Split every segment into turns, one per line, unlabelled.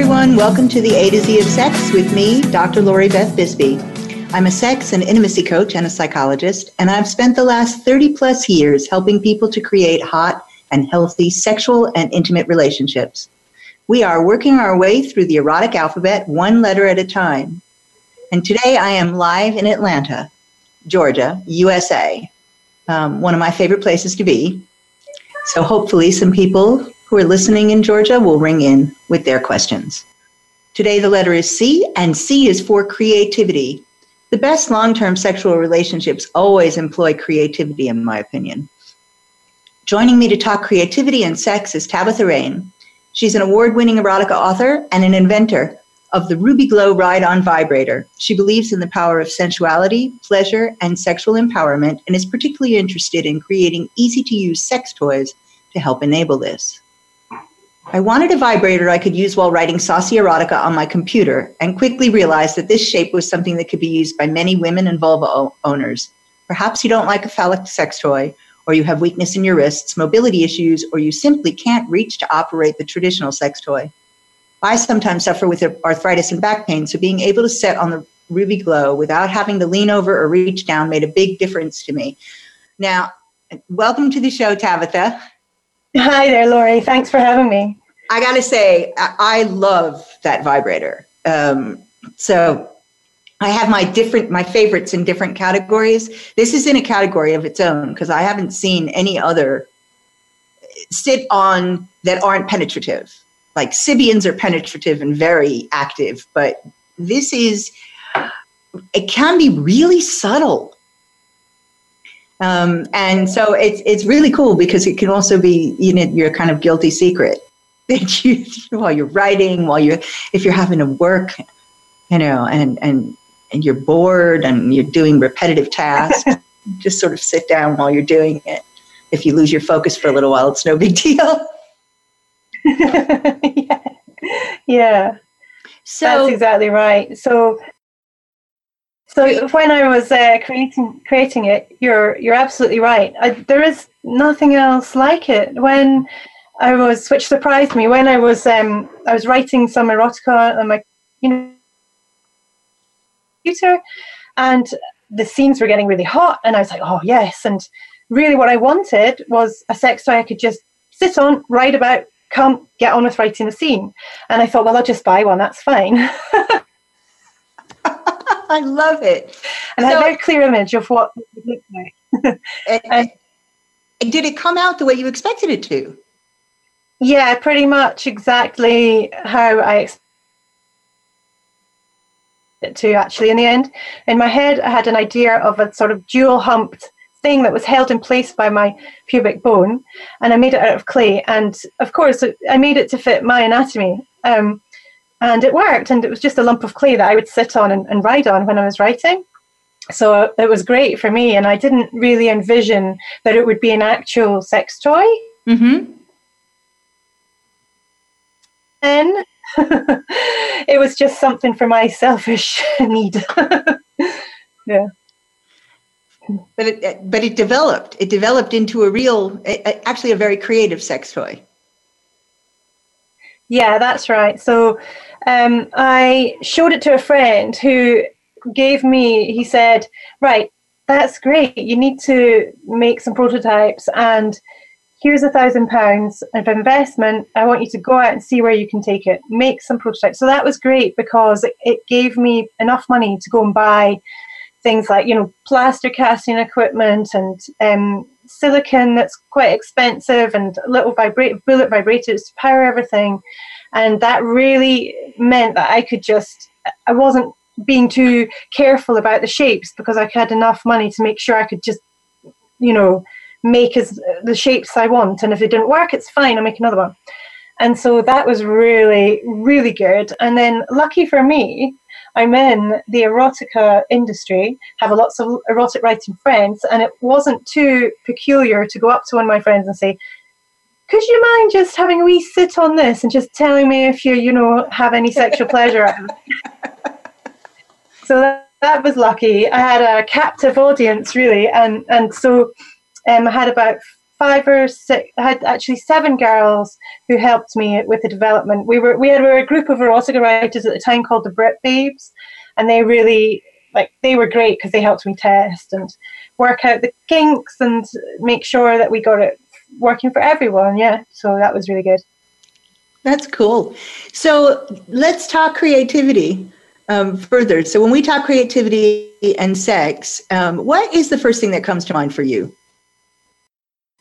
everyone. Welcome to the A to Z of Sex with me, Dr. Lori Beth Bisbey. I'm a sex and intimacy coach and a psychologist, and I've spent the last 30 plus years helping people to create hot and healthy sexual and intimate relationships. We are working our way through the erotic alphabet one letter at a time. And today I am live in Atlanta, Georgia, USA, um, one of my favorite places to be. So hopefully, some people who are listening in Georgia will ring in with their questions. Today, the letter is C, and C is for creativity. The best long term sexual relationships always employ creativity, in my opinion. Joining me to talk creativity and sex is Tabitha Rayne. She's an award winning erotica author and an inventor of the Ruby Glow Ride On Vibrator. She believes in the power of sensuality, pleasure, and sexual empowerment and is particularly interested in creating easy to use sex toys to help enable this. I wanted a vibrator I could use while writing saucy erotica on my computer and quickly realized that this shape was something that could be used by many women and vulva o- owners. Perhaps you don't like a phallic sex toy, or you have weakness in your wrists, mobility issues, or you simply can't reach to operate the traditional sex toy. I sometimes suffer with arthritis and back pain, so being able to set on the Ruby Glow without having to lean over or reach down made a big difference to me. Now, welcome to the show, Tabitha.
Hi there, Lori. Thanks for having me.
I got to say, I love that vibrator. Um, so I have my different, my favorites in different categories. This is in a category of its own because I haven't seen any other sit on that aren't penetrative. Like Sybians are penetrative and very active, but this is, it can be really subtle. Um, and so it's it's really cool because it can also be you know your kind of guilty secret that you while you're writing, while you're if you're having to work, you know, and and and you're bored and you're doing repetitive tasks, just sort of sit down while you're doing it. If you lose your focus for a little while, it's no big deal.
yeah. yeah. So that's exactly right. So so when I was uh, creating creating it, you're you're absolutely right. I, there is nothing else like it. When I was, which surprised me when I was um, I was writing some erotica on my you know computer, and the scenes were getting really hot, and I was like, oh yes, and really what I wanted was a sex toy I could just sit on, write about, come, get on with writing the scene, and I thought, well, I'll just buy one, that's fine.
I love it.
And so, I had a very clear image of what it would look like.
and, and did it come out the way you expected it to?
Yeah, pretty much exactly how I expected it to actually in the end. In my head, I had an idea of a sort of dual humped thing that was held in place by my pubic bone, and I made it out of clay. And of course, I made it to fit my anatomy. Um, and it worked, and it was just a lump of clay that I would sit on and, and ride on when I was writing. So it was great for me, and I didn't really envision that it would be an actual sex toy. Mm-hmm then it was just something for my selfish need. yeah.
But it, but it developed. It developed into a real, actually, a very creative sex toy.
Yeah, that's right. So um, I showed it to a friend who gave me. He said, "Right, that's great. You need to make some prototypes and." here's a thousand pounds of investment. I want you to go out and see where you can take it, make some prototypes. So that was great because it, gave me enough money to go and buy things like, you know, plaster casting equipment and um, silicon that's quite expensive and little vibrate bullet vibrators to power everything. And that really meant that I could just, I wasn't being too careful about the shapes because I had enough money to make sure I could just, you know, make as the shapes I want. And if it didn't work, it's fine. I'll make another one. And so that was really, really good. And then, lucky for me, I'm in the erotica industry, have lots of erotic writing friends, and it wasn't too peculiar to go up to one of my friends and say, could you mind just having a wee sit on this and just telling me if you, you know, have any sexual pleasure out of it? so that, that was lucky. I had a captive audience, really, and and so um, I had about five or six. I had actually seven girls who helped me with the development. We were we had we were a group of erotica writers at the time called the Brit Babes, and they really like they were great because they helped me test and work out the kinks and make sure that we got it working for everyone. Yeah, so that was really good.
That's cool. So let's talk creativity um, further. So when we talk creativity and sex, um, what is the first thing that comes to mind for you?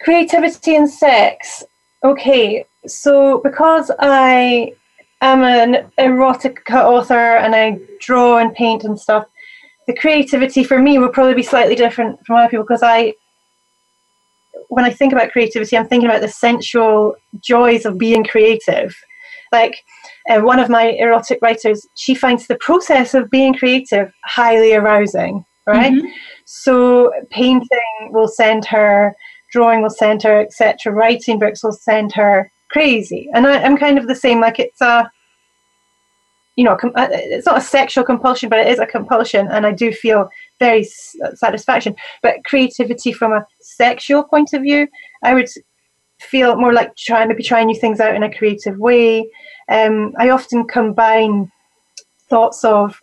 Creativity and sex. Okay, so because I am an erotica author and I draw and paint and stuff, the creativity for me will probably be slightly different from other people because I when I think about creativity, I'm thinking about the sensual joys of being creative. Like uh, one of my erotic writers, she finds the process of being creative highly arousing, right? Mm-hmm. So painting will send her, drawing will send her, etc. Writing books will send her crazy. And I, am kind of the same. Like it's a, you know, uh, it's not a sexual compulsion, but it is a compulsion, and I do feel very satisfaction. But creativity from a sexual point of view, I would feel more like trying maybe trying new things out in a creative way. Um, I often combine thoughts of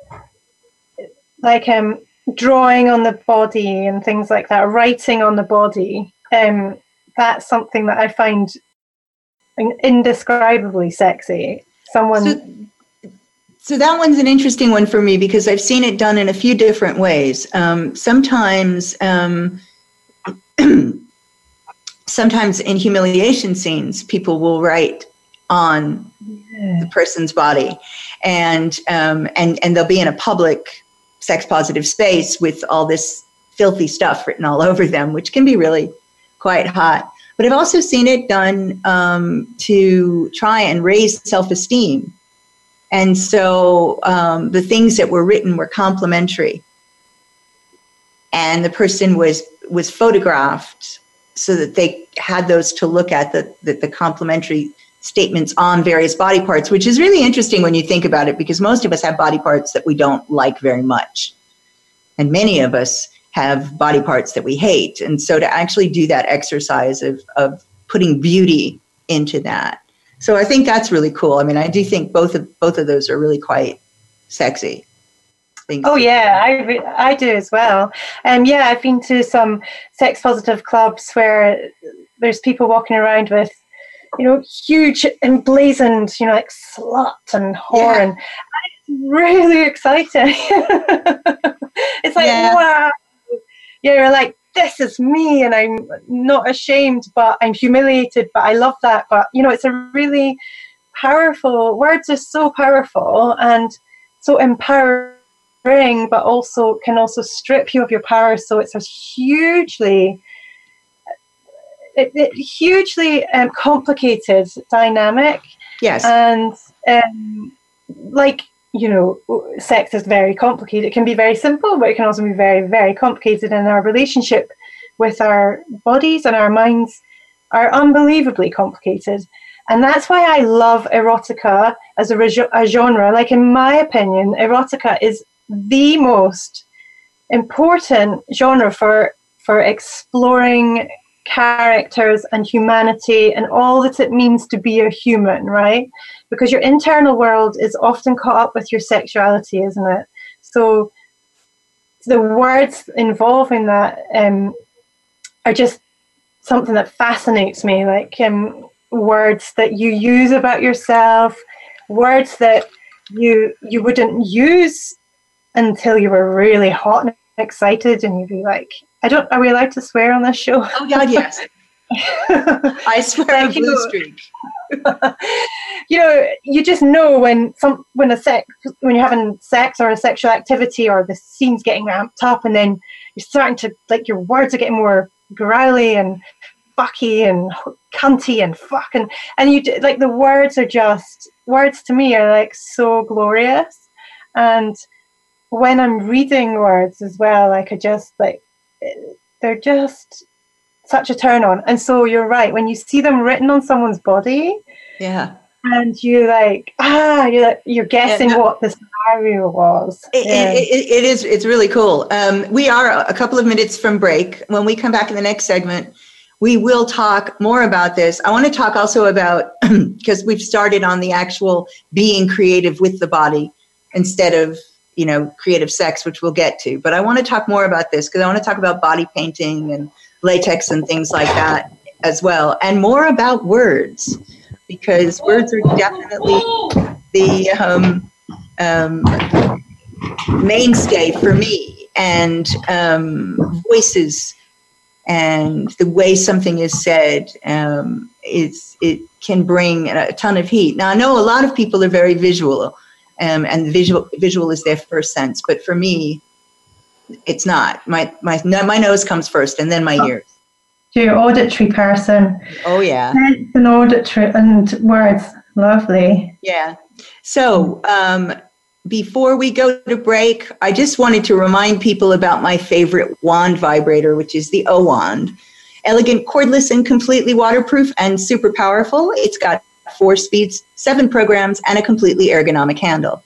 like um, drawing on the body and things like that, writing on the body. Um, that's something that I find indescribably sexy. Someone.
So- so that one's an interesting one for me because I've seen it done in a few different ways. Um, sometimes, um, sometimes in humiliation scenes, people will write on yeah. the person's body, and um, and and they'll be in a public sex positive space with all this filthy stuff written all over them, which can be really quite hot. But I've also seen it done um, to try and raise self esteem and so um, the things that were written were complimentary. And the person was was photographed so that they had those to look at the, the, the complimentary statements on various body parts, which is really interesting when you think about it because most of us have body parts that we don't like very much. And many of us have body parts that we hate. And so to actually do that exercise of, of putting beauty into that so I think that's really cool. I mean, I do think both of both of those are really quite sexy.
Things. Oh yeah, I I do as well. Um, yeah, I've been to some sex positive clubs where there's people walking around with, you know, huge emblazoned, you know, like slut and whore, yeah. and it's really exciting. it's like yeah. wow, yeah, you're like this is me and I'm not ashamed, but I'm humiliated, but I love that. But, you know, it's a really powerful, words are so powerful and so empowering, but also can also strip you of your power. So it's a hugely, it, it, hugely um, complicated dynamic.
Yes.
And um, like you know, sex is very complicated. It can be very simple, but it can also be very, very complicated. And our relationship with our bodies and our minds are unbelievably complicated. And that's why I love erotica as a, a genre. Like, in my opinion, erotica is the most important genre for, for exploring characters and humanity and all that it means to be a human, right? Because your internal world is often caught up with your sexuality, isn't it? So the words involving that um, are just something that fascinates me, like um, words that you use about yourself, words that you you wouldn't use until you were really hot and excited, and you'd be like, I don't. Are we allowed to swear on this show?
Oh God, yes. I swear a blue streak.
you know, you just know when some when a sex when you're having sex or a sexual activity or the scene's getting ramped up, and then you're starting to like your words are getting more growly and fucky and cunty and fuck and and you like the words are just words to me are like so glorious and when I'm reading words as well, I could just like they're just such a turn on. And so you're right, when you see them written on someone's body,
yeah,
and you like ah, you're you're guessing yeah, no. what the scenario was.
It, yeah. it, it, it is. It's really cool. Um, we are a couple of minutes from break. When we come back in the next segment, we will talk more about this. I want to talk also about, because we've started on the actual being creative with the body instead of, you know, creative sex, which we'll get to. But I want to talk more about this because I want to talk about body painting and latex and things like that as well, and more about words because words are definitely the um, um, mainstay for me and um, voices and the way something is said um, is it can bring a ton of heat. Now I know a lot of people are very visual, um, and visual visual is their first sense, but for me, it's not. My my no, my nose comes first, and then my ears.
You're auditory person.
Oh yeah,
an auditory and words, lovely.
Yeah. So um, before we go to break, I just wanted to remind people about my favorite wand vibrator, which is the O wand. Elegant, cordless, and completely waterproof and super powerful. It's got four speeds, seven programs, and a completely ergonomic handle.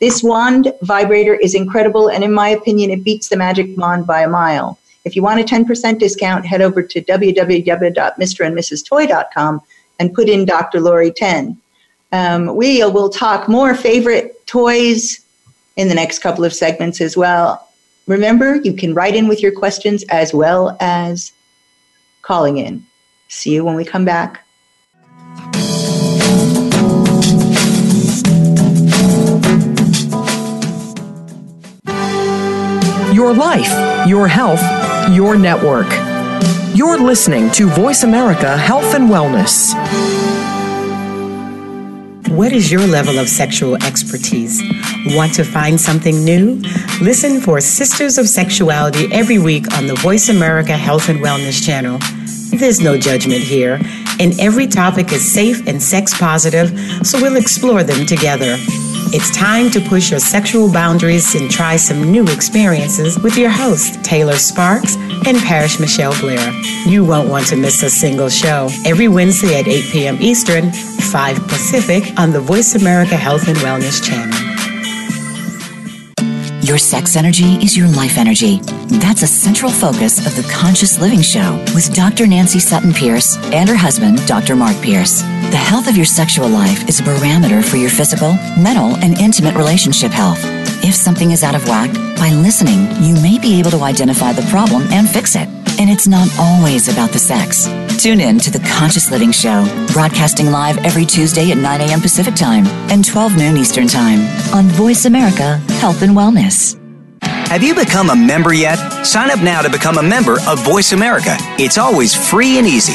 This wand vibrator is incredible, and in my opinion, it beats the magic wand by a mile. If you want a 10% discount, head over to www.mrandmrstoy.com and put in Dr. Lori 10. Um, we will talk more favorite toys in the next couple of segments as well. Remember, you can write in with your questions as well as calling in. See you when we come back.
Your life, your health, your network. You're listening to Voice America Health and Wellness.
What is your level of sexual expertise? Want to find something new? Listen for Sisters of Sexuality every week on the Voice America Health and Wellness channel. There's no judgment here, and every topic is safe and sex positive, so we'll explore them together. It's time to push your sexual boundaries and try some new experiences with your hosts, Taylor Sparks and Parish Michelle Blair. You won't want to miss a single show. Every Wednesday at 8 p.m. Eastern, 5 Pacific on the Voice America Health and Wellness channel.
Your sex energy is your life energy. That's a central focus of the Conscious Living Show with Dr. Nancy Sutton Pierce and her husband, Dr. Mark Pierce. The health of your sexual life is a barometer for your physical, mental, and intimate relationship health. If something is out of whack, by listening, you may be able to identify the problem and fix it. And it's not always about the sex. Tune in to the Conscious Living Show, broadcasting live every Tuesday at 9 a.m. Pacific Time and 12 noon Eastern Time on Voice America Health and Wellness.
Have you become a member yet? Sign up now to become a member of Voice America. It's always free and easy.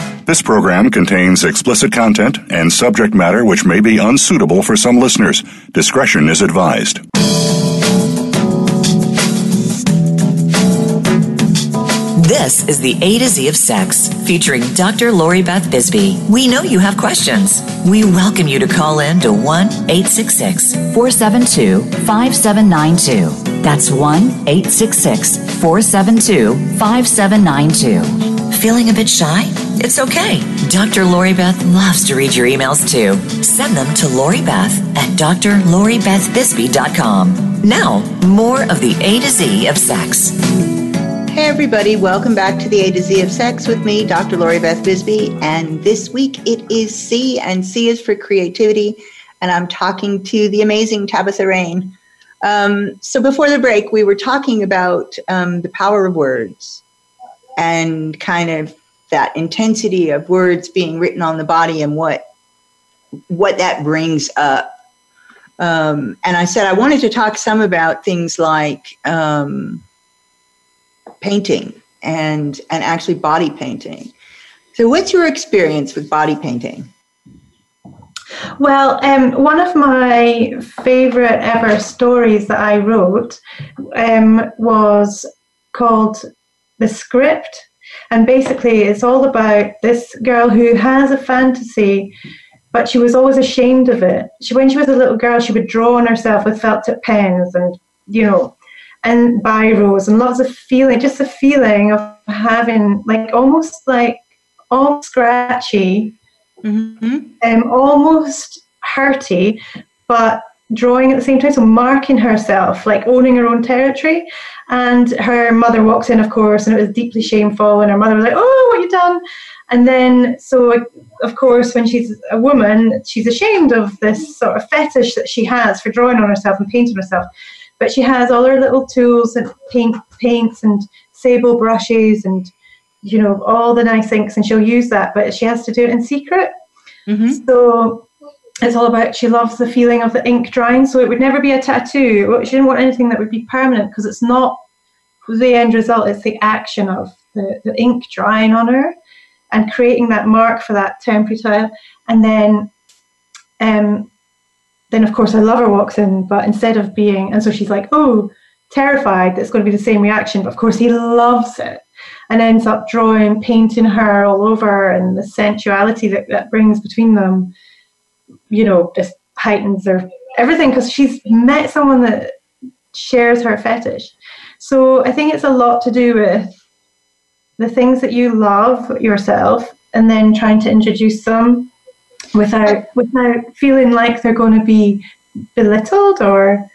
This program contains explicit content and subject matter which may be unsuitable for some listeners. Discretion is advised.
This is the A to Z of Sex, featuring Dr. Lori Beth Bisbey. We know you have questions. We welcome you to call in to 1 866 472 5792. That's 1 866 472 5792. Feeling a bit shy? It's okay. Dr. Lori Beth loves to read your emails too. Send them to Lori Beth at drloribethbisbey.com. Now, more of the A to Z of sex.
Hey, everybody, welcome back to the A to Z of Sex with me, Dr. Lori Beth Bisbey. And this week it is C, and C is for creativity. And I'm talking to the amazing Tabitha Rayne. Um, so before the break, we were talking about um, the power of words and kind of that intensity of words being written on the body and what what that brings up. Um, and I said I wanted to talk some about things like um, painting and and actually body painting. So, what's your experience with body painting?
Well, um, one of my favorite ever stories that I wrote um, was called The Script. And basically, it's all about this girl who has a fantasy but she was always ashamed of it. She, when she was a little girl, she would draw on herself with felt tip pens and, you know, and biros and lots of feeling, just the feeling of having like almost like all scratchy, mm-hmm. um, almost hurty, but drawing at the same time, so marking herself, like owning her own territory. And her mother walks in, of course, and it was deeply shameful. And her mother was like, "Oh, what you done?" And then, so of course, when she's a woman, she's ashamed of this sort of fetish that she has for drawing on herself and painting herself. But she has all her little tools and paint, paints and sable brushes and you know all the nice inks, and she'll use that. But she has to do it in secret. Mm-hmm. So it's all about she loves the feeling of the ink drying. So it would never be a tattoo. She didn't want anything that would be permanent because it's not the end result. It's the action of the, the ink drying on her and creating that mark for that temporary. And then um, then of course her lover walks in, but instead of being, and so she's like, oh, terrified that it's going to be the same reaction. But of course he loves it and ends up drawing, painting her all over, and the sensuality that that brings between them, you know, just heightens their everything because she's met someone that shares her fetish. So I think it's a lot to do with the things that you love yourself and then trying to introduce them without without feeling like they're going to be belittled or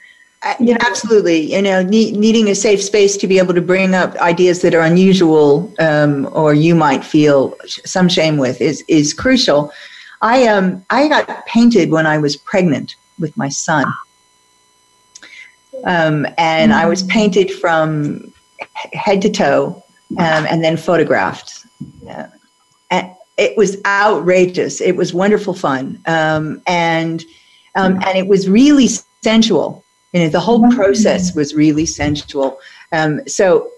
you know. absolutely you know need, needing a safe space to be able to bring up ideas that are unusual um, or you might feel some shame with is is crucial i um i got painted when i was pregnant with my son um, and i was painted from head to toe um, and then photographed uh, and it was outrageous. It was wonderful fun, um, and um, and it was really sensual. You know, the whole process was really sensual. Um, so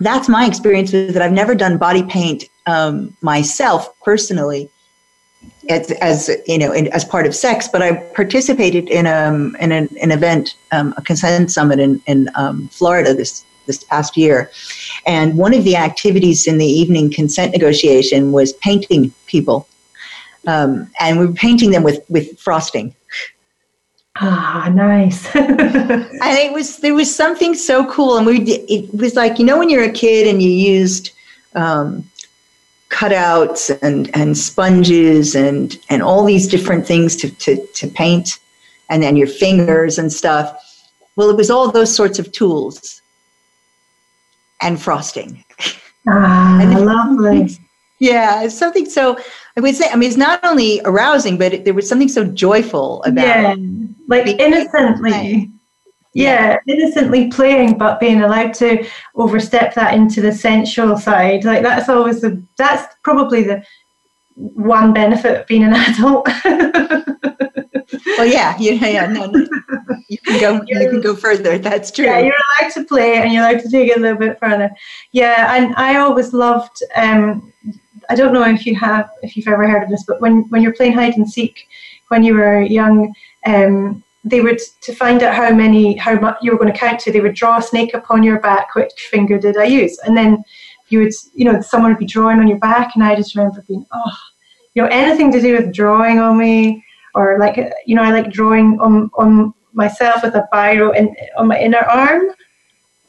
that's my experience with it. I've never done body paint um, myself personally, as, as you know, in, as part of sex. But I participated in um, in an, an event, um, a consent summit in in Florida this this past year. And one of the activities in the evening consent negotiation was painting people. Um, and we were painting them with, with frosting.
Ah, nice.
and it was there was something so cool, and we it was like you know when you're a kid and you used um, cutouts and and sponges and and all these different things to to to paint, and then your fingers and stuff. Well, it was all those sorts of tools and frosting.
Ah, and lovely.
Yeah, it's something so. I would say, I mean, it's not only arousing, but it, there was something so joyful about.
Yeah, like innocently. Yeah, innocently playing, but being allowed to overstep that into the sensual side. Like that's always the. That's probably the one benefit of being an adult.
well, yeah, yeah, yeah. No, no. You can go. you can go further. That's true.
Yeah, you're allowed to play, and you're allowed to take it a little bit further. Yeah, and I always loved. Um, I don't know if you have, if you've ever heard of this, but when when you're playing hide and seek, when you were young, um, they would to find out how many, how much you were going to count to. They would draw a snake upon your back. Which finger did I use? And then you would, you know, someone would be drawing on your back, and I just remember being, oh, you know, anything to do with drawing on me or like you know I like drawing on on myself with a biro in on my inner arm,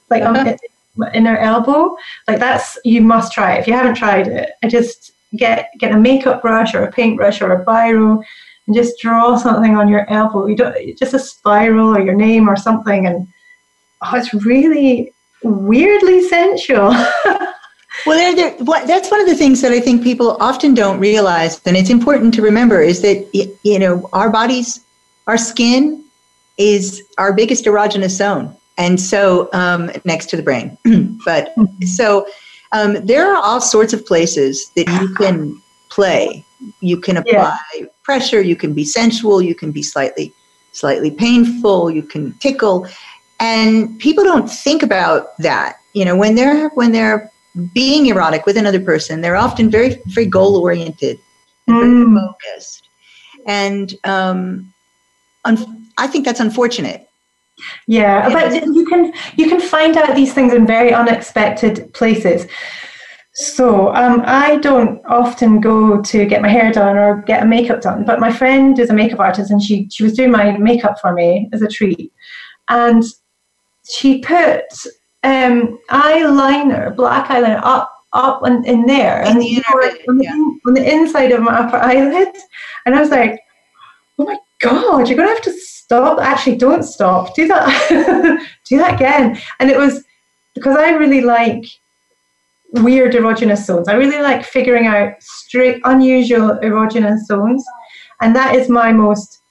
like uh-huh. on my inner elbow. Like that's you must try it. If you haven't tried it, I just get get a makeup brush or a paintbrush or a biro and just draw something on your elbow. You don't just a spiral or your name or something, and oh, it's really weirdly sensual.
Well, they're, they're, what, that's one of the things that I think people often don't realize, and it's important to remember, is that you know our bodies, our skin, is our biggest erogenous zone, and so um, next to the brain. but mm-hmm. so um, there are all sorts of places that you can play. You can apply yeah. Pressure. You can be sensual. You can be slightly, slightly painful. You can tickle, and people don't think about that. You know, when they're when they're being erotic with another person, they're often very, very goal oriented and very mm. focused. And um, un- I think that's unfortunate.
Yeah, but you can you can find out these things in very unexpected places. So um, I don't often go to get my hair done or get a makeup done, but my friend is a makeup artist and she she was doing my makeup for me as a treat, and she put um, eyeliner, black eyeliner, up up in, in there,
in
and
the,
on, the, on the inside of my upper eyelid, and I was like, oh my god, you're gonna have to stop. Actually, don't stop. Do that. do that again. And it was because I really like weird erogenous zones. I really like figuring out straight, unusual erogenous zones, and that is my most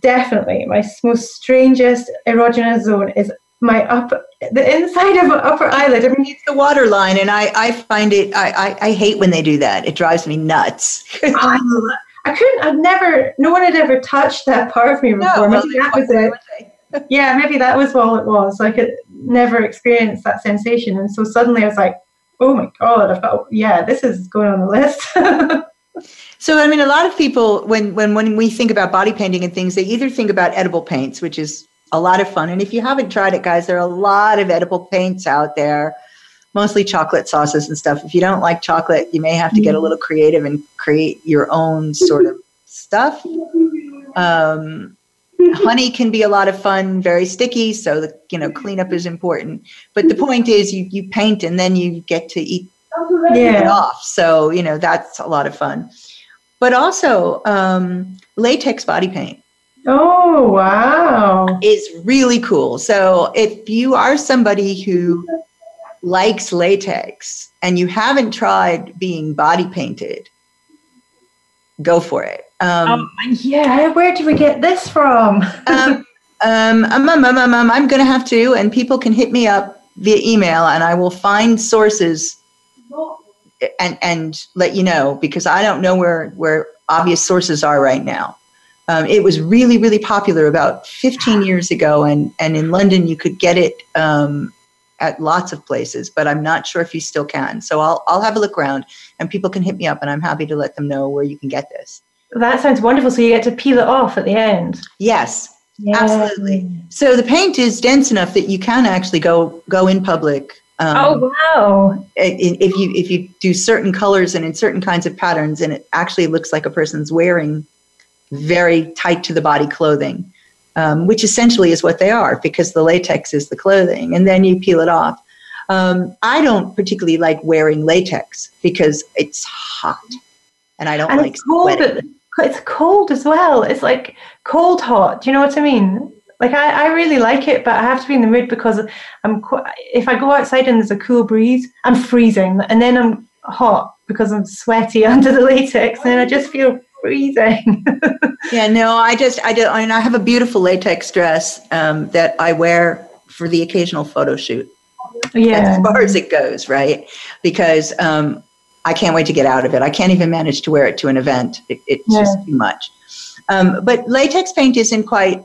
definitely my most strangest erogenous zone is my upper the inside of my upper eyelid.
I mean, it's the waterline, and I I find it I, I, I hate when they do that. It drives me nuts.
I, I couldn't. I've never. No one had ever touched that part of me before. No, maybe that was it. yeah, maybe that was all it was. I could never experience that sensation, and so suddenly I was like, "Oh my god!" I felt, yeah, this is going on the list.
so, I mean, a lot of people, when when when we think about body painting and things, they either think about edible paints, which is a lot of fun. And if you haven't tried it, guys, there are a lot of edible paints out there, mostly chocolate sauces and stuff. If you don't like chocolate, you may have to get a little creative and create your own sort of stuff. Um, honey can be a lot of fun, very sticky, so the you know cleanup is important. But the point is, you you paint and then you get to eat yeah. it off. So you know that's a lot of fun. But also um, latex body paint.
Oh, wow.
Is really cool. So if you are somebody who likes latex and you haven't tried being body painted, go for it.
Um, um, yeah, where do we get this from?
um, um, um, um, um, um, I'm going to have to, and people can hit me up via email, and I will find sources and and let you know because I don't know where where obvious sources are right now. Um, it was really, really popular about 15 years ago, and, and in London you could get it um, at lots of places, but I'm not sure if you still can. So I'll, I'll have a look around, and people can hit me up, and I'm happy to let them know where you can get this.
That sounds wonderful. So you get to peel it off at the end.
Yes, yeah. absolutely. So the paint is dense enough that you can actually go go in public.
Um, oh wow!
If you if you do certain colors and in certain kinds of patterns, and it actually looks like a person's wearing very tight to the body clothing, um, which essentially is what they are because the latex is the clothing, and then you peel it off. Um, I don't particularly like wearing latex because it's hot, and I don't and like
it's cold. It's cold as well. It's like cold hot. Do you know what I mean? Like I, I really like it, but I have to be in the mood because I'm. If I go outside and there's a cool breeze, I'm freezing, and then I'm hot because I'm sweaty under the latex, and I just feel freezing.
yeah, no, I just I do. I mean, I have a beautiful latex dress um, that I wear for the occasional photo shoot.
Yeah,
as far as it goes, right? Because um, I can't wait to get out of it. I can't even manage to wear it to an event. It, it's yeah. just too much. Um, but latex paint isn't quite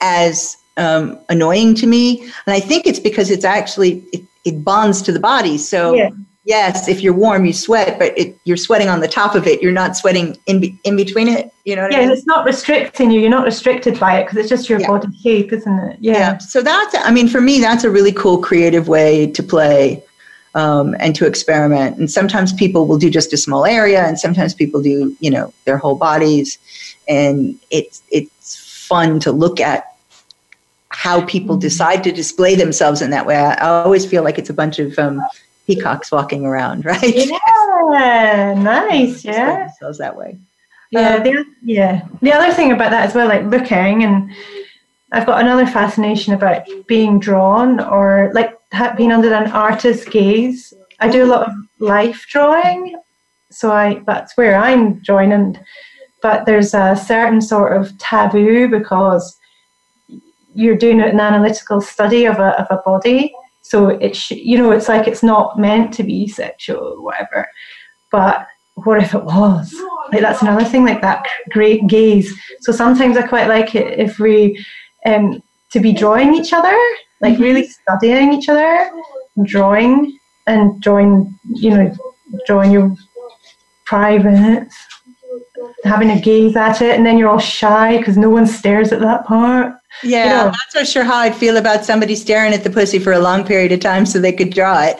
as um, annoying to me, and I think it's because it's actually it, it bonds to the body. So. Yeah yes, if you're warm, you sweat, but it, you're sweating on the top of it. You're not sweating in be, in between it. You know.
yeah,
I mean?
and it's not restricting you. You're not restricted by it because it's just your yeah. body shape, isn't it? Yeah. yeah.
So that's, I mean, for me, that's a really cool creative way to play. Um, and to experiment. And sometimes people will do just a small area, and sometimes people do, you know, their whole bodies. And it's it's fun to look at how people decide to display themselves in that way. I, I always feel like it's a bunch of um, peacocks walking around, right?
Yeah, nice. Yeah,
themselves that way.
Yeah, um, the, yeah. The other thing about that as well, like looking, and I've got another fascination about being drawn or like being under an artist's gaze. I do a lot of life drawing, so I that's where I'm joining. But there's a certain sort of taboo because you're doing an analytical study of a of a body so it's you know it's like it's not meant to be sexual or whatever. But what if it was? Like that's another thing, like that great gaze. So sometimes I quite like it if we um to be drawing each other, like mm-hmm. really studying each other, drawing and drawing, you know, drawing your private, having a gaze at it, and then you're all shy because no one stares at that part.
Yeah, you know, I'm not so sure how I'd feel about somebody staring at the pussy for a long period of time so they could draw it.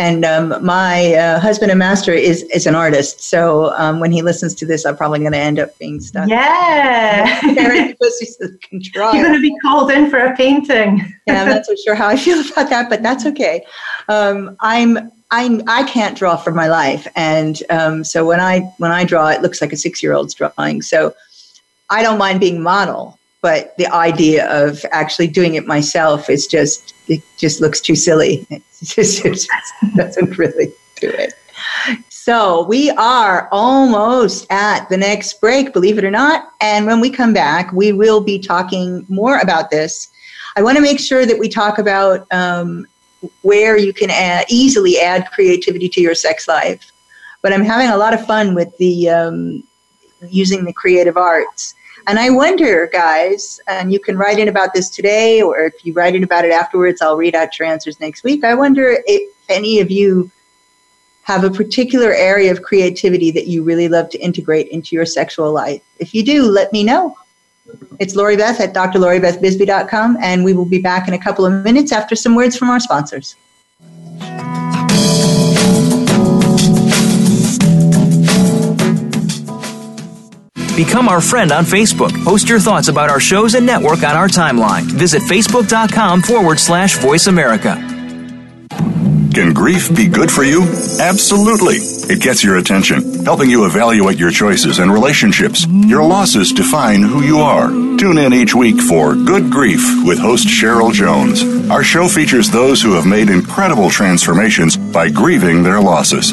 And um, my uh, husband and master is is an artist, so um, when he listens to this, I'm probably going to end up being stuck.
Yeah, You're going to be called in for a painting.
yeah, I'm not so sure how I feel about that, but that's okay. Um, I'm I I can't draw for my life, and um, so when I when I draw, it looks like a six year old's drawing. So I don't mind being model, but the idea of actually doing it myself is just it just looks too silly. It just, it just doesn't really do it. So we are almost at the next break, believe it or not. And when we come back, we will be talking more about this. I want to make sure that we talk about um, where you can add, easily add creativity to your sex life. But I'm having a lot of fun with the um, using the creative arts. And I wonder, guys, and you can write in about this today, or if you write in about it afterwards, I'll read out your answers next week. I wonder if any of you have a particular area of creativity that you really love to integrate into your sexual life. If you do, let me know. It's Lori Beth at drloribethbisbey.com, and we will be back in a couple of minutes after some words from our sponsors.
Become our friend on Facebook. Post your thoughts about our shows and network on our timeline. Visit facebook.com forward slash voice America.
Can grief be good for you? Absolutely. It gets your attention, helping you evaluate your choices and relationships. Your losses define who you are. Tune in each week for Good Grief with host Cheryl Jones. Our show features those who have made incredible transformations by grieving their losses.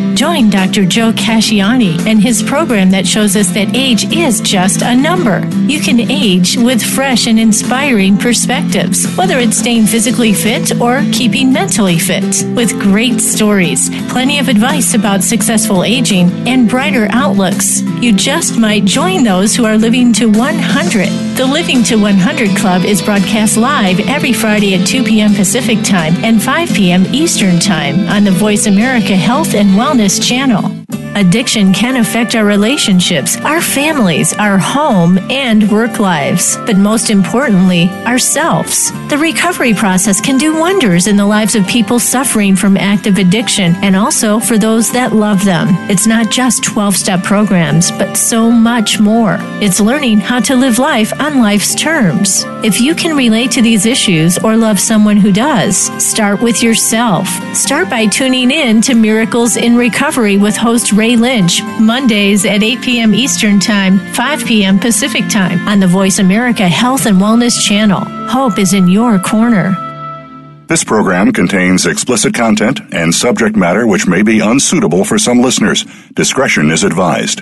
Join Dr. Joe Casciani and his program that shows us that age is just a number. You can age with fresh and inspiring perspectives, whether it's staying physically fit or keeping mentally fit. With great stories, plenty of advice about successful aging, and brighter outlooks. You just might join those who are living to 100. The Living to 100 Club is broadcast live every Friday at 2 p.m. Pacific Time and 5 p.m. Eastern Time on the Voice America Health and Wellness channel. Addiction can affect our relationships, our families, our home, and work lives, but most importantly, ourselves. The recovery process can do wonders in the lives of people suffering from active addiction and also for those that love them. It's not just 12 step programs, but so much more. It's learning how to live life on life's terms. If you can relate to these issues or love someone who does, start with yourself. Start by tuning in to Miracles in Recovery with host Ray Lynch, Mondays at 8 p.m. Eastern Time, 5 p.m. Pacific Time on the Voice America Health and Wellness Channel. Hope is in your corner.
This program contains explicit content and subject matter which may be unsuitable for some listeners. Discretion is advised.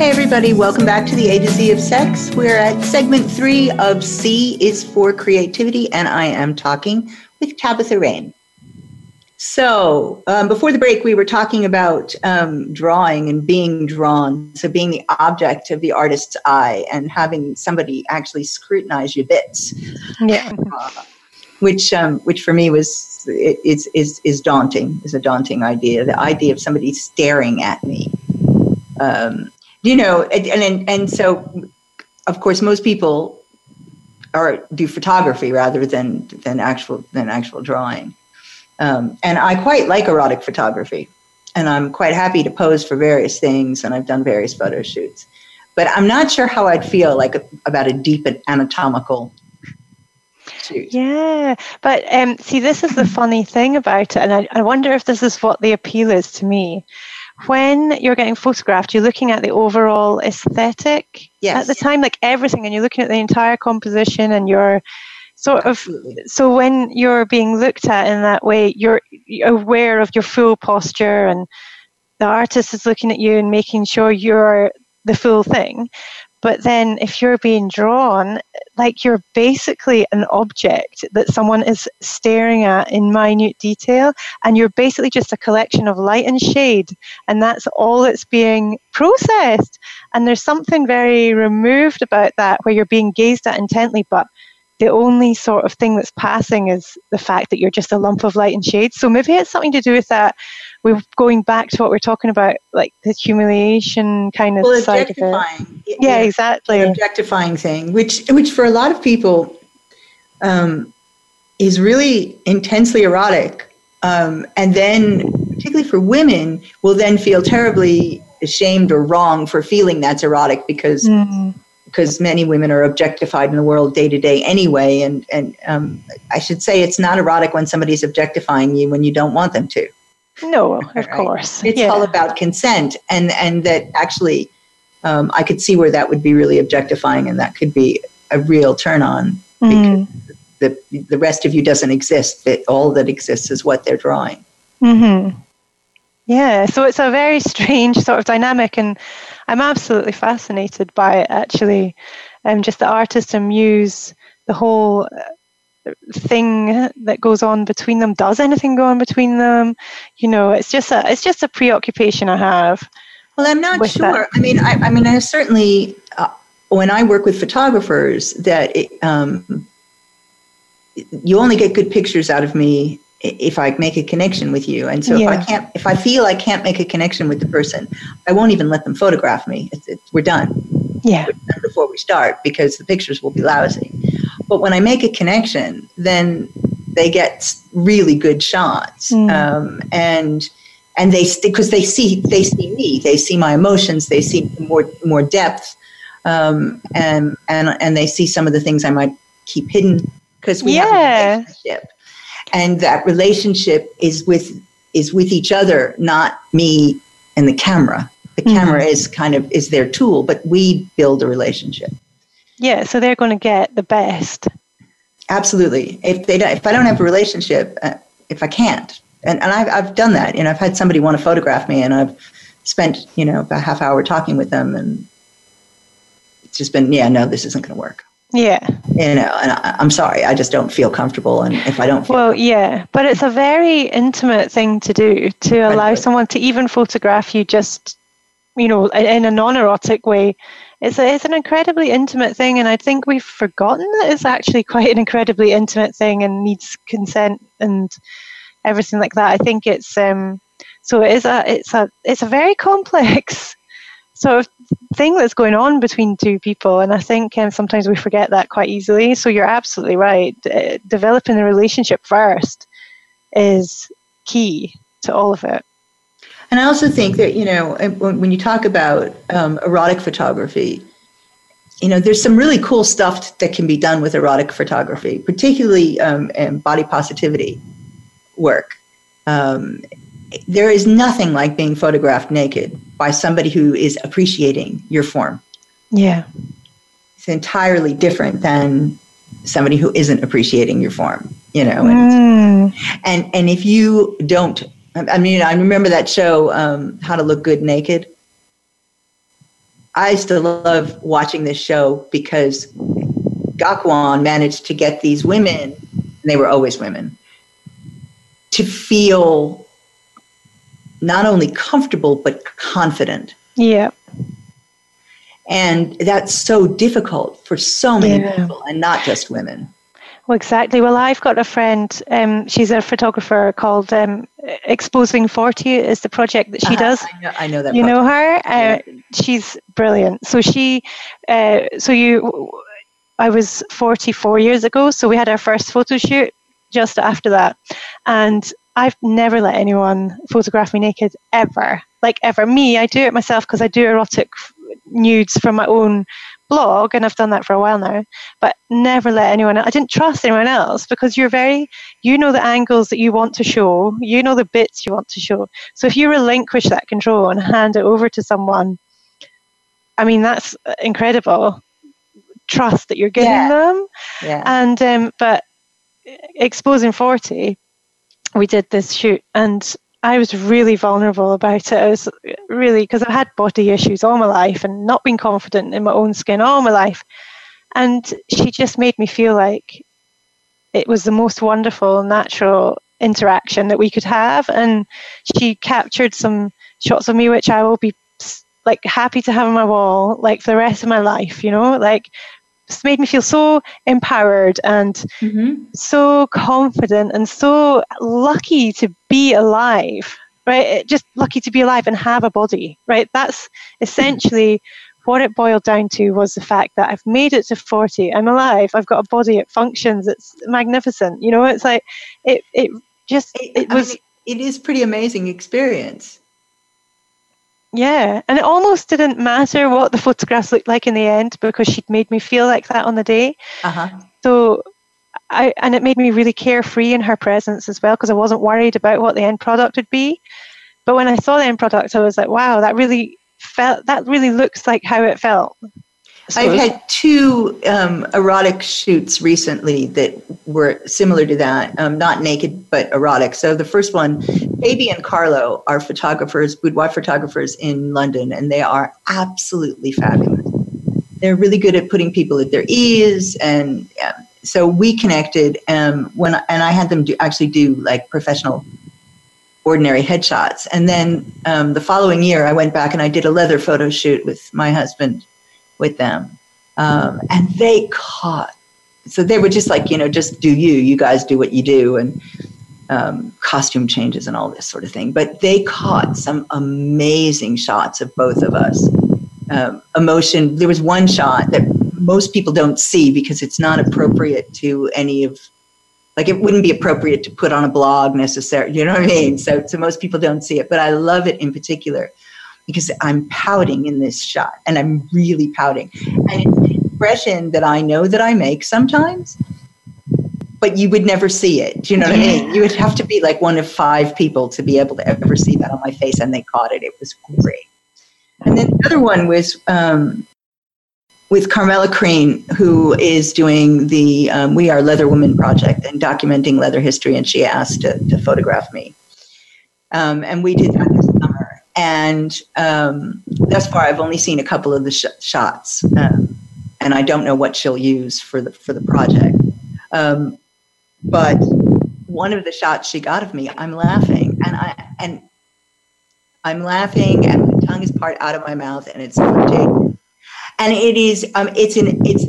Hey, everybody, welcome back to the A to Z of Sex. We're at segment three of C is for Creativity, and I am talking with Tabitha Rayne. So, um, before the break, we were talking about um, drawing and being drawn. So, being the object of the artist's eye and having somebody actually scrutinize your bits.
Yeah.
Uh, which, um, which for me was is is is daunting. Is a daunting idea. The idea of somebody staring at me. Um, you know, and, and and so, of course, most people are do photography rather than than actual than actual drawing. Um, and I quite like erotic photography, and I'm quite happy to pose for various things, and I've done various photo shoots. But I'm not sure how I'd feel like about a deep anatomical shoot.
Yeah, but um, see, this is the funny thing about it, and I, I wonder if this is what the appeal is to me. When you're getting photographed, you're looking at the overall aesthetic
yes.
at the time, like everything, and you're looking at the entire composition and you're sort of
Absolutely.
so when you're being looked at in that way, you're aware of your full posture and the artist is looking at you and making sure you're the full thing. But then if you're being drawn, like you're basically an object that someone is staring at in minute detail, and you're basically just a collection of light and shade, and that's all that's being processed. And there's something very removed about that where you're being gazed at intently, but the only sort of thing that's passing is the fact that you're just a lump of light and shade. So maybe it's something to do with that. We're going back to what we're talking about, like the humiliation kind of
well,
side of it.
objectifying.
Yeah, exactly.
objectifying thing, which which for a lot of people um, is really intensely erotic, um, and then particularly for women, will then feel terribly ashamed or wrong for feeling that's erotic because
Mm.
because many women are objectified in the world day to day anyway, and and um, I should say it's not erotic when somebody's objectifying you when you don't want them to.
No, of
Right.
course.
It's
yeah.
all about consent, and and that actually, um, I could see where that would be really objectifying, and that could be a real turn on.
Mhm.
The the rest of you doesn't exist. That all that exists is what they're drawing.
hmm Yeah, so it's a very strange sort of dynamic, and I'm absolutely fascinated by it actually. Um, just the artist and muse, the whole thing that goes on between them. Does anything go on between them? You know, it's just a it's just a preoccupation I have.
Well, I'm not sure.
that.
I mean, I, I mean, I certainly uh, when I work with photographers, that it, um, you only get good pictures out of me if I make a connection with you. And so if I can't, if I feel I can't make a connection with the person, I won't even let them photograph me. It's, it's, we're done.
Yeah.
We're done before we start because the pictures will be lousy. But when I make a connection, then they get really good shots,
Mm.
um, and and they because they see they see me, they see my emotions, they see more more depth, um, and and and they see some of the things I might keep hidden because we have a relationship, and that relationship is with is with each other, not me and the camera. The
Mhm.
camera is kind of is their tool, but we build a relationship.
Yeah, so they're going to get the best.
Absolutely. If they don't, if I don't have a relationship, uh, if I can't, and, and I've, I've done that, you know, I've had somebody want to photograph me and I've spent, you know, a half hour talking with them and it's just been, yeah, no, this isn't going to work.
Yeah.
You know, and I, I'm sorry, I just don't feel comfortable. And if I don't feel,
Well, yeah, but it's a very intimate thing to do to allow
Right.
someone to even photograph you just, you know, in in a non-erotic way. It's a, it's an incredibly intimate thing, and I think we've forgotten that it's actually quite an incredibly intimate thing and needs consent and everything like that. I think it's um, so it is a it's a it's a very complex sort of thing that's going on between two people, and I think um, sometimes we forget that quite easily. So you're absolutely right. Developing a relationship first is key to all of it.
And I also think that, you know, when, when you talk about um, erotic photography, you know, there's some really cool stuff that can be done with erotic photography, particularly um, and body positivity work. Um, there is nothing like being photographed naked by somebody who is appreciating your form.
Yeah.
It's entirely different than somebody who isn't appreciating your form. You know, and
Mm.
and and if you don't, I mean, I remember that show, um, How to Look Good Naked. I still love watching this show because Gok Wan managed to get these women, and they were always women, to feel not only comfortable but confident.
Yeah.
And that's so difficult for so many
Yeah.
people, and not just women.
Well, exactly. Well, I've got a friend. Um, she's a photographer called um, Exposing Forty. Is the project that she
Uh-huh,
does.
I know, I know that.
you
part.
know her uh, she's brilliant so she uh, so you i was 44 years ago so we had our first photo shoot just after that and i've never let anyone photograph me naked ever like ever me i do it myself because i do erotic nudes from my own blog, and I've done that for a while now, but never let anyone. I didn't trust anyone else because you're very, you know, the angles that you want to show, you know, the bits you want to show. So if you relinquish that control and hand it over to someone, I mean, that's incredible trust that you're giving yeah. them. Yeah. And um, but exposing forty, we did this shoot and I was really vulnerable about it. I was really because I've had body issues all my life and not been confident in my own skin all my life. And she just made me feel like it was the most wonderful, natural interaction that we could have. And she captured some shots of me, which I will be like happy to have on my wall, like for the rest of my life. You know, like just made me feel so empowered and mm-hmm. so confident and so lucky to be alive right? Just lucky to be alive and have a body right? That's essentially what it boiled down to was the fact that I've made it to 40 I'm alive. I've got a body. It functions. It's magnificent. You know it's like it it just it, it was
mean, it is pretty amazing experience
yeah, and it almost didn't matter what the photographs looked like in the end because she'd made me feel like that on the day. Uh-huh. So I and it made me really carefree in her presence as well because I wasn't worried about what the end product would be. But when I saw the end product, I was like, wow, that really felt that really looks like how it felt.
I've had two um, erotic shoots recently that were similar to that, um, not naked but erotic. So the first one, Baby and Carlo are photographers, boudoir photographers in London, and they are absolutely fabulous. They're really good at putting people at their ease, and yeah. so we connected. Um, when and I had them do actually do like professional ordinary headshots. And then um, the following year, I went back and I did a leather photo shoot with my husband with them. Um, and they caught. So they were just like, you know, just do you. You guys do what you do. And um, costume changes and all this sort of thing. But they caught some amazing shots of both of us. Um, emotion. There was one shot that most people don't see because it's not appropriate to any of like it wouldn't be appropriate to put on a blog necessarily you know what i mean so so most people don't see it but i love it in particular because I'm pouting in this shot and I'm really pouting. And it's an expression that I know that I make sometimes, but you would never see it. Do you know what I mean? You would have to be like one of five people to be able to ever see that on my face, and they caught it. It was great. And then the other one was um, with Carmela Crean, who is doing the um, We Are Leather Women project and documenting leather history, and she asked to, to photograph me. Um, and we did that and um, thus far I've only seen a couple of the sh- shots, um, and I don't know what she'll use for the for the project. Um, but one of the shots she got of me, I'm laughing, and I and I'm laughing, and my tongue is part out of my mouth, and it's and it is um, it's an it's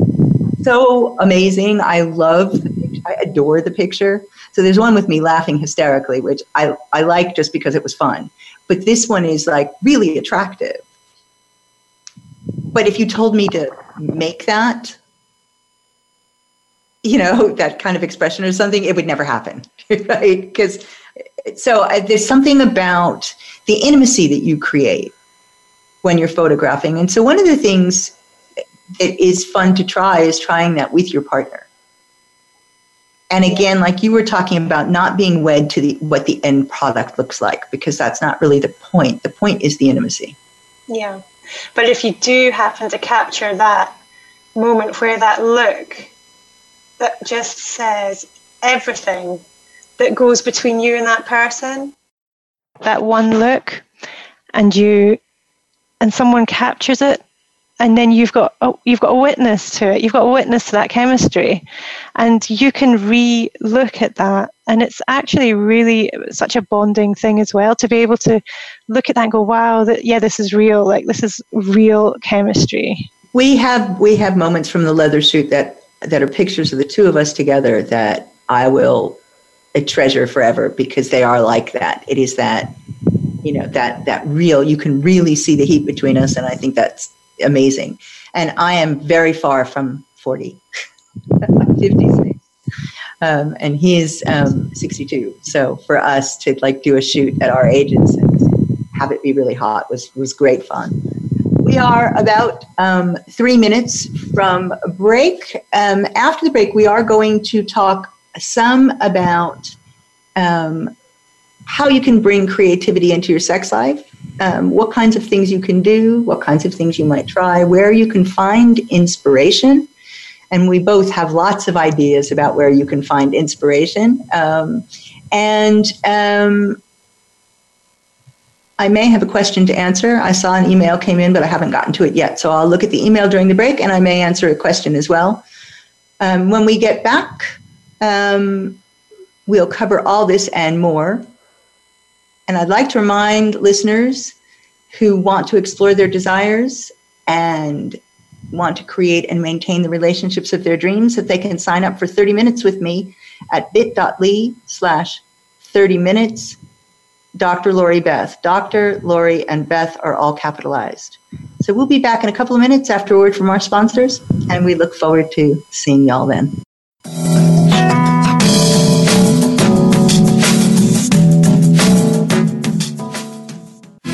so amazing. I love the. I adore the picture. So there's one with me laughing hysterically, which I I like just because it was fun but this one is like really attractive. But if you told me to make that, you know, that kind of expression or something, it would never happen, right? Because so uh, there's something about the intimacy that you create when you're photographing. And so one of the things that is fun to try is trying that with your partner and again like you were talking about not being wed to the what the end product looks like because that's not really the point. The point is the intimacy.
Yeah. But if you do happen to capture that moment where that look that just says everything that goes between you and that person that one look and you and someone captures it and then you've got oh, you've got a witness to it. You've got a witness to that chemistry, and you can re-look at that. And it's actually really such a bonding thing as well to be able to look at that and go, "Wow, that yeah, this is real. Like this is real chemistry."
We have we have moments from the leather suit that that are pictures of the two of us together that I will eh, treasure forever because they are like that. It is that you know that that real. You can really see the heat between us, and I think that's amazing. And I am very far from 40. 56. Um, and he is um, 62. So for us to like do a shoot at our ages and have it be really hot was was great fun. we are about um, three minutes from break. Um, after the break, we are going to talk some about um, how you can bring creativity into your sex life, um, what kinds of things you can do, what kinds of things you might try, where you can find inspiration. And we both have lots of ideas about where you can find inspiration. Um, and um, I may have a question to answer. I saw an email came in, but I haven't gotten to it yet. So I'll look at the email during the break and I may answer a question as well. Um, when we get back, um, we'll cover all this and more. And I'd like to remind listeners who want to explore their desires and want to create and maintain the relationships of their dreams that they can sign up for 30 minutes with me at bit.ly slash 30 minutes. Dr. Lori Beth. Dr. Lori and Beth are all capitalized. So we'll be back in a couple of minutes after a word from our sponsors, and we look forward to seeing y'all then.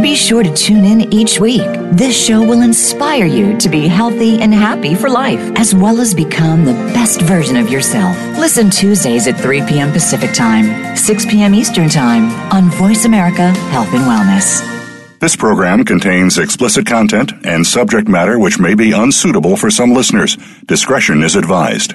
be sure to tune in each week. This show will inspire you to be healthy and happy for life, as well as become the best version of yourself. Listen Tuesdays at 3 p.m. Pacific Time, 6 p.m. Eastern Time on Voice America Health and Wellness.
This program contains explicit content and subject matter which may be unsuitable for some listeners. Discretion is advised.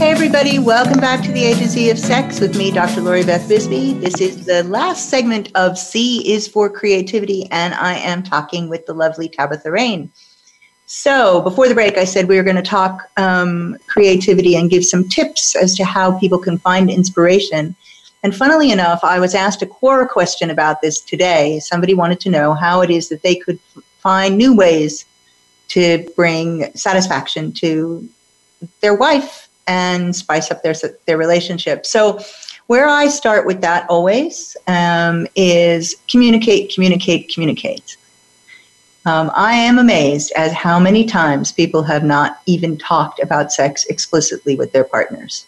Hey, everybody, welcome back to the A to Z of Sex with me, Dr. Lori Beth Bisbey. This is the last segment of C is for Creativity, and I am talking with the lovely Tabitha Rayne. So, before the break, I said we were going to talk um, creativity and give some tips as to how people can find inspiration. And funnily enough, I was asked a Quora question about this today. Somebody wanted to know how it is that they could find new ways to bring satisfaction to their wife and spice up their their relationship. So, where I start with that always um, is communicate, communicate, communicate. Um, I am amazed at how many times people have not even talked about sex explicitly with their partners.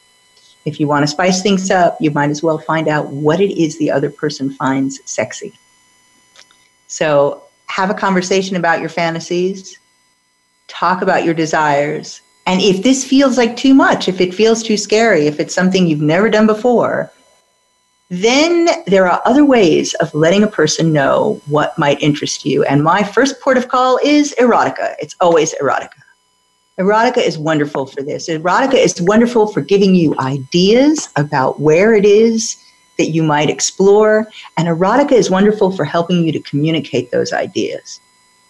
If you want to spice things up, you might as well find out what it is the other person finds sexy. So, have a conversation about your fantasies, talk about your desires, and if this feels like too much, if it feels too scary, if it's something you've never done before, then there are other ways of letting a person know what might interest you. And my first port of call is erotica. It's always erotica. Erotica is wonderful for this. Erotica is wonderful for giving you ideas about where it is that you might explore. And erotica is wonderful for helping you to communicate those ideas.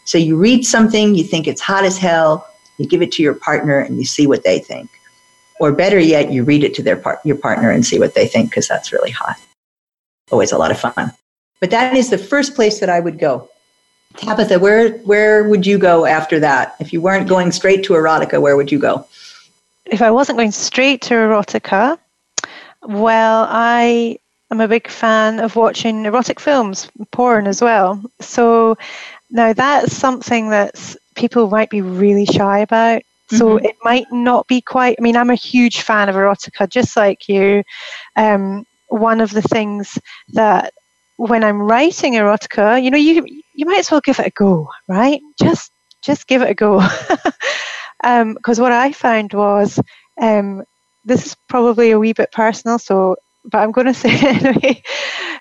So you read something, you think it's hot as hell, you give it to your partner and you see what they think. Or better yet, you read it to their par- your partner and see what they think because that's really hot. Always a lot of fun. But that is the first place that I would go. Tabitha, where where would you go after that? If you weren't going straight to erotica, where would you go?
If I wasn't going straight to erotica, well, I am a big fan of watching erotic films, porn as well. So now that's something that people might be really shy about. So mm-hmm. it might not be quite. I mean, I'm a huge fan of erotica, just like you. Um, one of the things that when I'm writing erotica, you know, you you might as well give it a go, right? Just just give it a go. Because um, what I found was, um, this is probably a wee bit personal, so but I'm going to say anyway.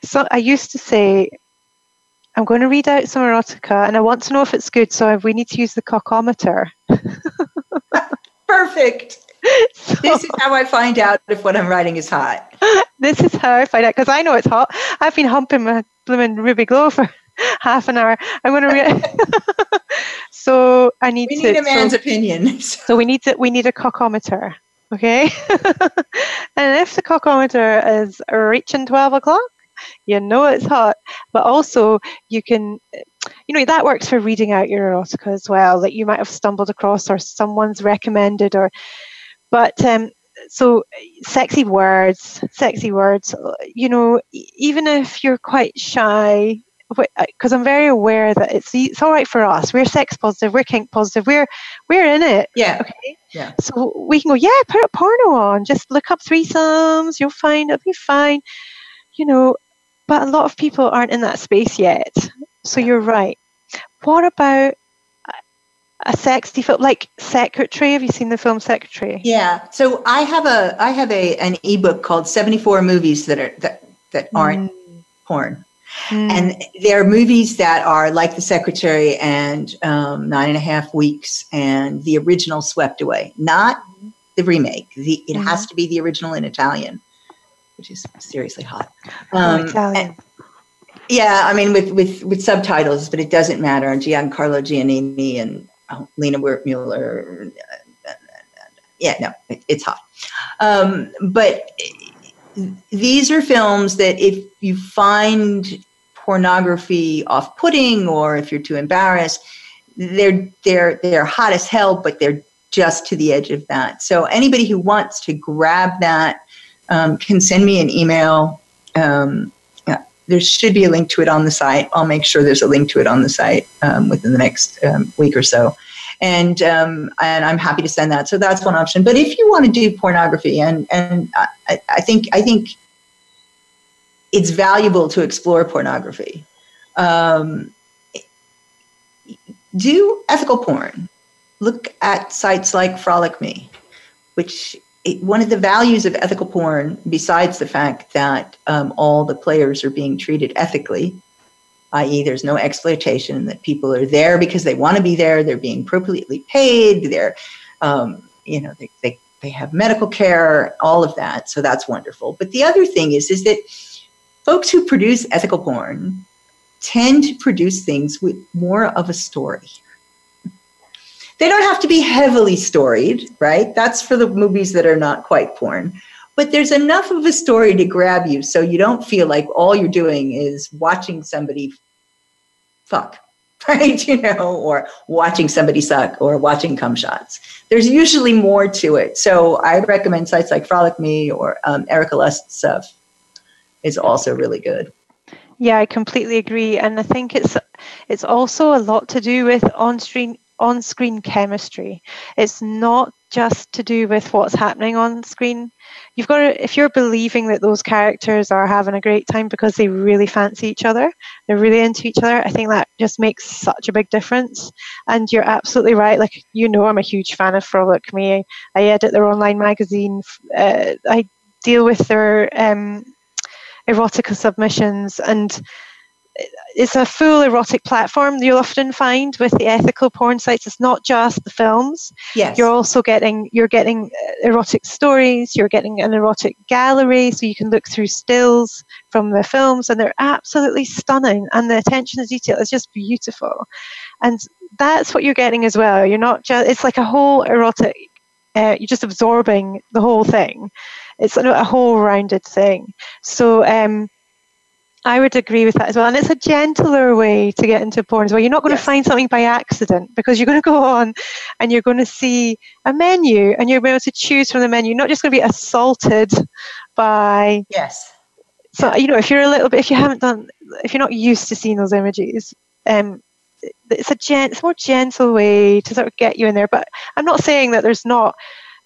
So I used to say, I'm going to read out some erotica, and I want to know if it's good. So we need to use the cockometer.
Perfect. So, this is how I find out if what I'm writing is hot.
This is how I find out because I know it's hot. I've been humping my blooming Ruby Glow for half an hour. I'm going to read. so I need.
We need
to,
a man's
so,
opinion.
So we need to. We need a cockometer. Okay. and if the cockometer is reaching twelve o'clock, you know it's hot. But also you can you know that works for reading out your erotica as well that you might have stumbled across or someone's recommended or but um, so sexy words sexy words you know even if you're quite shy because I'm very aware that it's it's all right for us. We're sex positive. We're kink positive. We're we're in it.
Yeah.
Okay. Yeah. So we can go. Yeah. Put a porno on. Just look up threesomes. You'll find it'll be fine. You know, but a lot of people aren't in that space yet. So you're right. What about a sexy film like Secretary? Have you seen the film Secretary?
Yeah. So I have a I have a an ebook called 74 movies that are that that aren't mm. porn. Mm. And there are movies that are like The Secretary and um, Nine and a Half Weeks and the original Swept Away, not the remake. The, it mm-hmm. has to be the original in Italian, which is seriously hot.
Oh, um, Italian.
Yeah, I mean with with with subtitles, but it doesn't matter. Giancarlo Giannini and oh, Lina Wertmuller. Yeah, no, it, it's hot. Um, but these are films that if you find pornography off-putting or if you're too embarrassed, they're they're they're hot as hell, but they're just to the edge of that. So anybody who wants to grab that um, can send me an email. Um, there should be a link to it on the site. I'll make sure there's a link to it on the site um, within the next um, week or so. And um, and I'm happy to send that. So that's one option. But if you want to do pornography, and and I, I think I think it's valuable to explore pornography. Um, do ethical porn. Look at sites like Frolic Me, which it, one of the values of ethical porn, besides the fact that um, all the players are being treated ethically, i.e., there's no exploitation, that people are there because they want to be there, they're being appropriately paid, they're, um, you know, they, they, they have medical care, all of that. So that's wonderful. But the other thing is, is that folks who produce ethical porn tend to produce things with more of a story. They don't have to be heavily storied, right? That's for the movies that are not quite porn. But there's enough of a story to grab you so you don't feel like all you're doing is watching somebody fuck, right? You know, or watching somebody suck or watching cum shots. There's usually more to it. So I recommend sites like Frolic Me or um, Erika Lust stuff is also really good.
Yeah, I completely agree, and I think it's it's also a lot to do with on-screen on screen chemistry. It's not just to do with what's happening on screen. You've got to, if you're believing that those characters are having a great time because they really fancy each other, they're really into each other, I think that just makes such a big difference. And you're absolutely right. Like, you know, I'm a huge fan of Frolic Me. I edit their online magazine. Uh, I deal with their um, erotica submissions and it's a full erotic platform you'll often find with the ethical porn sites. It's not just the films.
Yes.
You're also getting you're getting uh, erotic stories you're getting an erotic gallery so you can look through stills from the films and they're absolutely stunning and the attention to detail is just beautiful. And that's what you're getting as well. You're not just it's like a whole erotic uh, you're just absorbing the whole thing. It's a whole rounded thing. So um I would agree with that as well. And it's a gentler way to get into porn as well. You're not going yes. to find something by accident because you're going to go on and you're going to see a menu and you're able to choose from the menu. You're not just going to be assaulted by.
Yes.
So, you know, if you're a little bit, if you haven't done, if you're not used to seeing those images, um, it's a gent, it's a more gentle way to sort of get you in there. But I'm not saying that there's not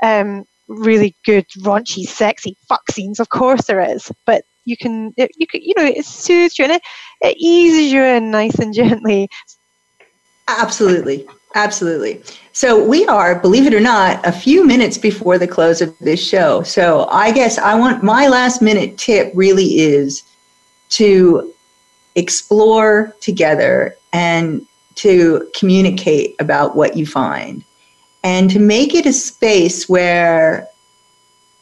um, really good, raunchy, sexy fuck scenes. Of course there is. But you can it, you can, you know it soothes you and it, it eases you in nice and gently.
Absolutely. Absolutely. So we are believe it or not a few minutes before the close of this show. So i guess i want my last minute tip really is to explore together and to communicate about what you find. And to make it a space where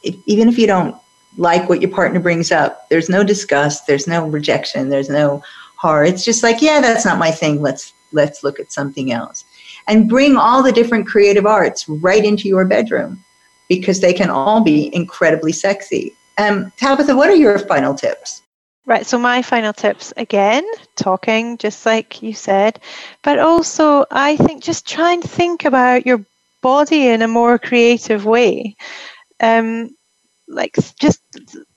if, even if you don't like what your partner brings up. There's no disgust, there's no rejection, there's no horror. It's just like, yeah, that's not my thing. Let's let's look at something else. And bring all the different creative arts right into your bedroom because they can all be incredibly sexy. Um, Tabitha, what are your final tips?
Right, so my final tips again, talking just like you said, but also I think just try and think about your body in a more creative way. Um, like just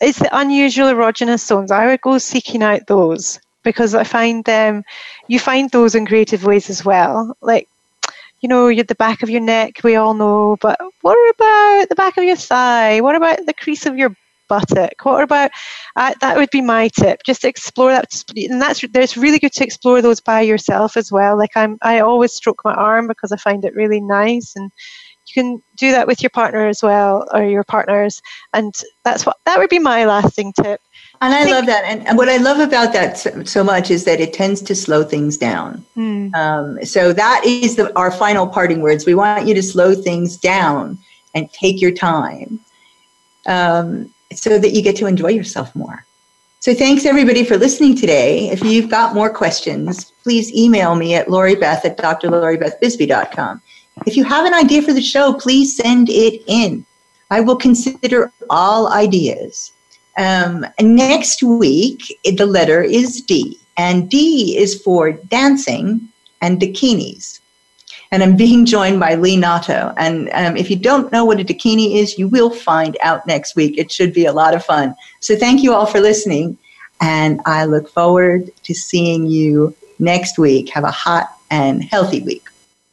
it's the unusual erogenous zones. I would go seeking out those because I find them. You find those in creative ways as well. Like you know, you're the back of your neck. We all know, but what about the back of your thigh? What about the crease of your buttock? What about uh, that? Would be my tip. Just explore that, and that's there's really good to explore those by yourself as well. Like I'm, I always stroke my arm because I find it really nice and you can do that with your partner as well or your partners and that's what that would be my lasting tip
and I, I love that. And, and, what I love about that so, so, much is that it tends to slow things down. Mm. Um, so that is the, our final parting words. We want you to slow things down and take your time um, so that you get to enjoy yourself more. So thanks everybody for listening today. If you've got more questions, please email me at loribeth at drloribethbisbey.com. If you have an idea for the show, please send it in. I will consider all ideas. Um, next week, the letter is D, and D is for dancing and dakinis. And I'm being joined by Lee Nato. And um, if you don't know what a dakini is, you will find out next week. It should be a lot of fun. So thank you all for listening. And I look forward to seeing you next week. Have a hot and healthy week.